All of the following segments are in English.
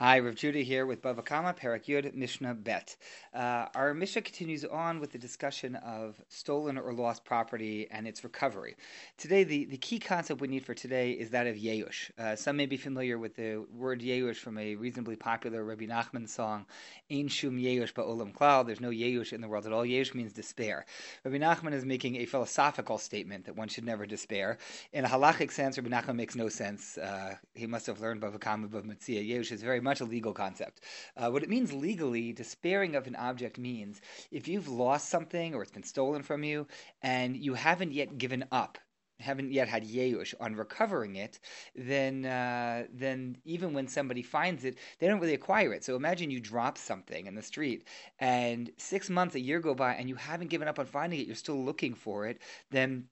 Hi, Rav Judah here with Bava Kama, Parak Yud, Mishnah Bet. Uh, our Mishnah continues on with the discussion of stolen or lost property and its recovery. Today, the, the key concept we need for today is that of Yeush. Uh, some may be familiar with the word Yeush from a reasonably popular Rabbi Nachman song, Ein Shum Yeush Ba'olam Klal. There's no Yeush in the world at all. Yeush means despair. Rabbi Nachman is making a philosophical statement that one should never despair. In a halachic sense, Rabbi Nachman makes no sense. Uh, he must have learned Bava Kama, Bava Metzia. Yeush is very much a legal concept. Uh, what it means legally, despairing of an object means if you've lost something or it's been stolen from you and you haven't yet given up haven't yet had yeush on recovering it, then uh, then even when somebody finds it, they don't really acquire it. So imagine you drop something in the street, and six months, a year go by, and you haven't given up on finding it. You're still looking for it. Then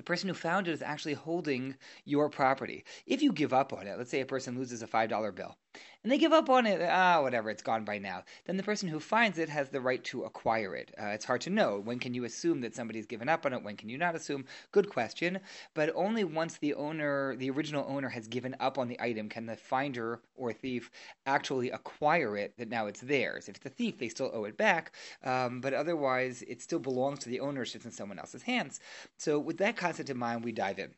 the person who found it is actually holding your property. If you give up on it, let's say a person loses a $5 bill, and they give up on it, ah, whatever, it's gone by now, then the person who finds it has the right to acquire it. Uh, it's hard to know. When can you assume that somebody's given up on it? When can you not assume? Good question. But only once the owner, the original owner, has given up on the item can the finder or thief actually acquire it that now it's theirs. If it's a thief, they still owe it back, um, but otherwise it still belongs to the owner, it's in someone else's hands. So with that concept in mind, we dive in.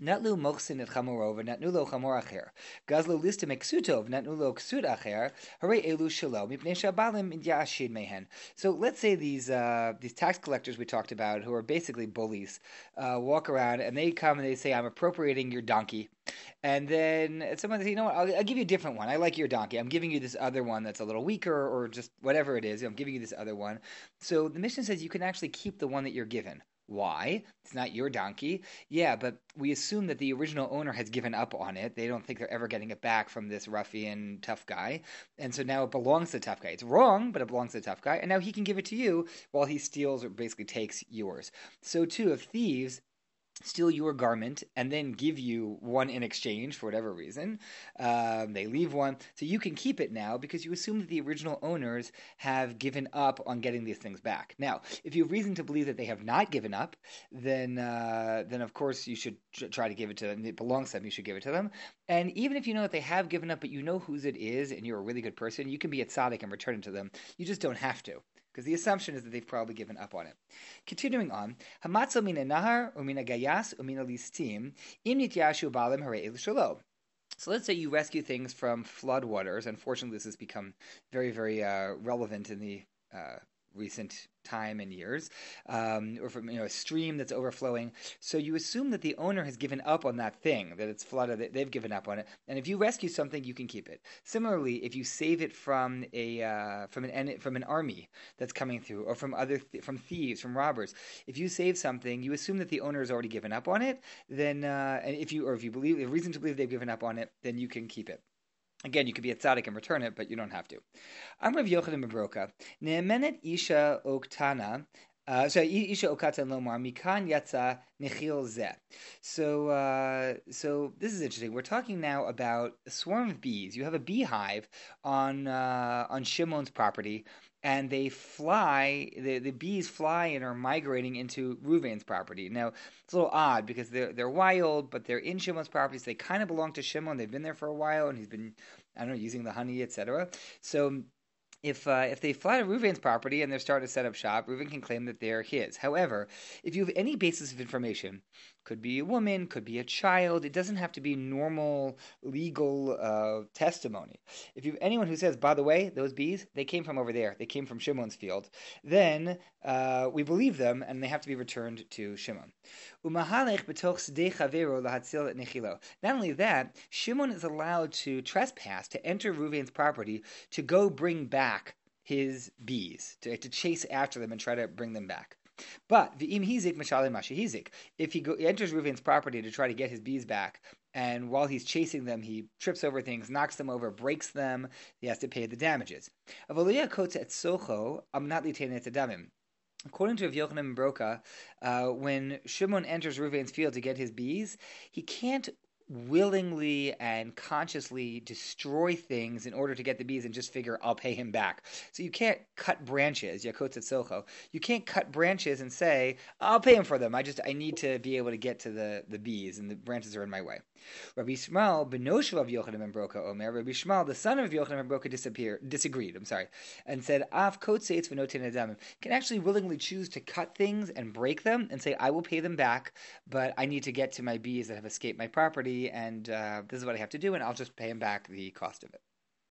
Natlu mochsin et chamorov, natnu lo chamor acher. Gazlu natnu lo ksut acher. Hare elu shalom, shabalim yashid mehen. So let's say these uh, these tax collectors we talked about, who are basically bullies, uh, walk around and they come and they say, "I'm appropriating your donkey." And then someone says, you know what, I'll, I'll, give you a different one. I like your donkey. I'm giving you this other one that's a little weaker or just whatever it is. I'm giving you this other one. So the Mishnah says you can actually keep the one that you're given. Why? It's not your donkey. Yeah, but we assume that the original owner has given up on it. They don't think they're ever getting it back from this ruffian tough guy. And so now it belongs to the tough guy. It's wrong, but it belongs to the tough guy. And now he can give it to you while he steals or basically takes yours. So too, if thieves steal your garment and then give you one in exchange for whatever reason. Um, they leave one. So you can keep it now because you assume that the original owners have given up on getting these things back. Now, if you have reason to believe that they have not given up, then uh, then of course you should try to give it to them. It belongs to them. You should give it to them. And even if you know that they have given up, but you know whose it is and you're a really good person, you can be a tzaddik and return it to them. You just don't have to because the assumption is that they've probably given up on it. Continuing on, hamatzo mina nahar umina gayas umina listim im nityashu balim hare shalo. So let's say you rescue things from floodwaters. Unfortunately, this has become very, very uh, relevant in the uh, recent time and years, um, or from you know a stream that's overflowing. So you assume that the owner has given up on that thing, that it's flooded, that they've given up on it. And if you rescue something, you can keep it. Similarly, if you save it from a uh, from an from an army that's coming through, or from other th- from thieves, from robbers, if you save something, you assume that the owner has already given up on it. Then, uh, and if you or if you believe, a reason to believe they've given up on it, then you can keep it. Again, you could be a tzaddik and return it, but you don't have to. I'm Rav Yochanan ben Broka. Ne'emenet isha oktana uh, so isha okatan lomar mikan yatza nechil zeh. So uh, so this is interesting. We're talking now about a swarm of bees. You have a beehive on uh, on Shimon's property, and they fly, the, the bees fly and are migrating into Reuven's property. Now, it's a little odd because they're, they're wild, but they're in Shimon's property, so they kind of belong to Shimon. They've been there for a while, and he's been, I don't know, using the honey, etc. So if uh, if they fly to Reuven's property and they're starting to set up shop, Reuven can claim that they're his. However, if you have any basis of information, could be a woman, could be a child, it doesn't have to be normal legal uh, testimony. If you have anyone who says, by the way, those bees, they came from over there, they came from Shimon's field, then uh, we believe them and they have to be returned to Shimon. Not only that, Shimon is allowed to trespass, to enter Reuven's property, to go bring back his bees, to, to chase after them and try to bring them back. But. If he, go, enters Reuven's property to try to get his bees back, and while he's chasing them, he trips over things, knocks them over, breaks them. He has to pay the damages. According to Yochanan Broka, uh, when Shimon enters Reuven's field to get his bees, he can't willingly and consciously destroy things in order to get the bees and just figure I'll pay him back. So you can't cut branches, Yakot Socho. You can't cut branches and say, I'll pay him for them. I just I need to be able to get to the, the bees and the branches are in my way. Rabbi Shmuel, Benoshu of Yochanan ben Broka Omer, Rabbi Shmuel, the son of Yochanan ben Broka, disappeared disagreed, I'm sorry, and said, Av kotzeitz v'notin adamim, can actually willingly choose to cut things and break them and say, I will pay them back, but I need to get to my bees that have escaped my property, and uh, this is what I have to do, and I'll just pay him back the cost of it.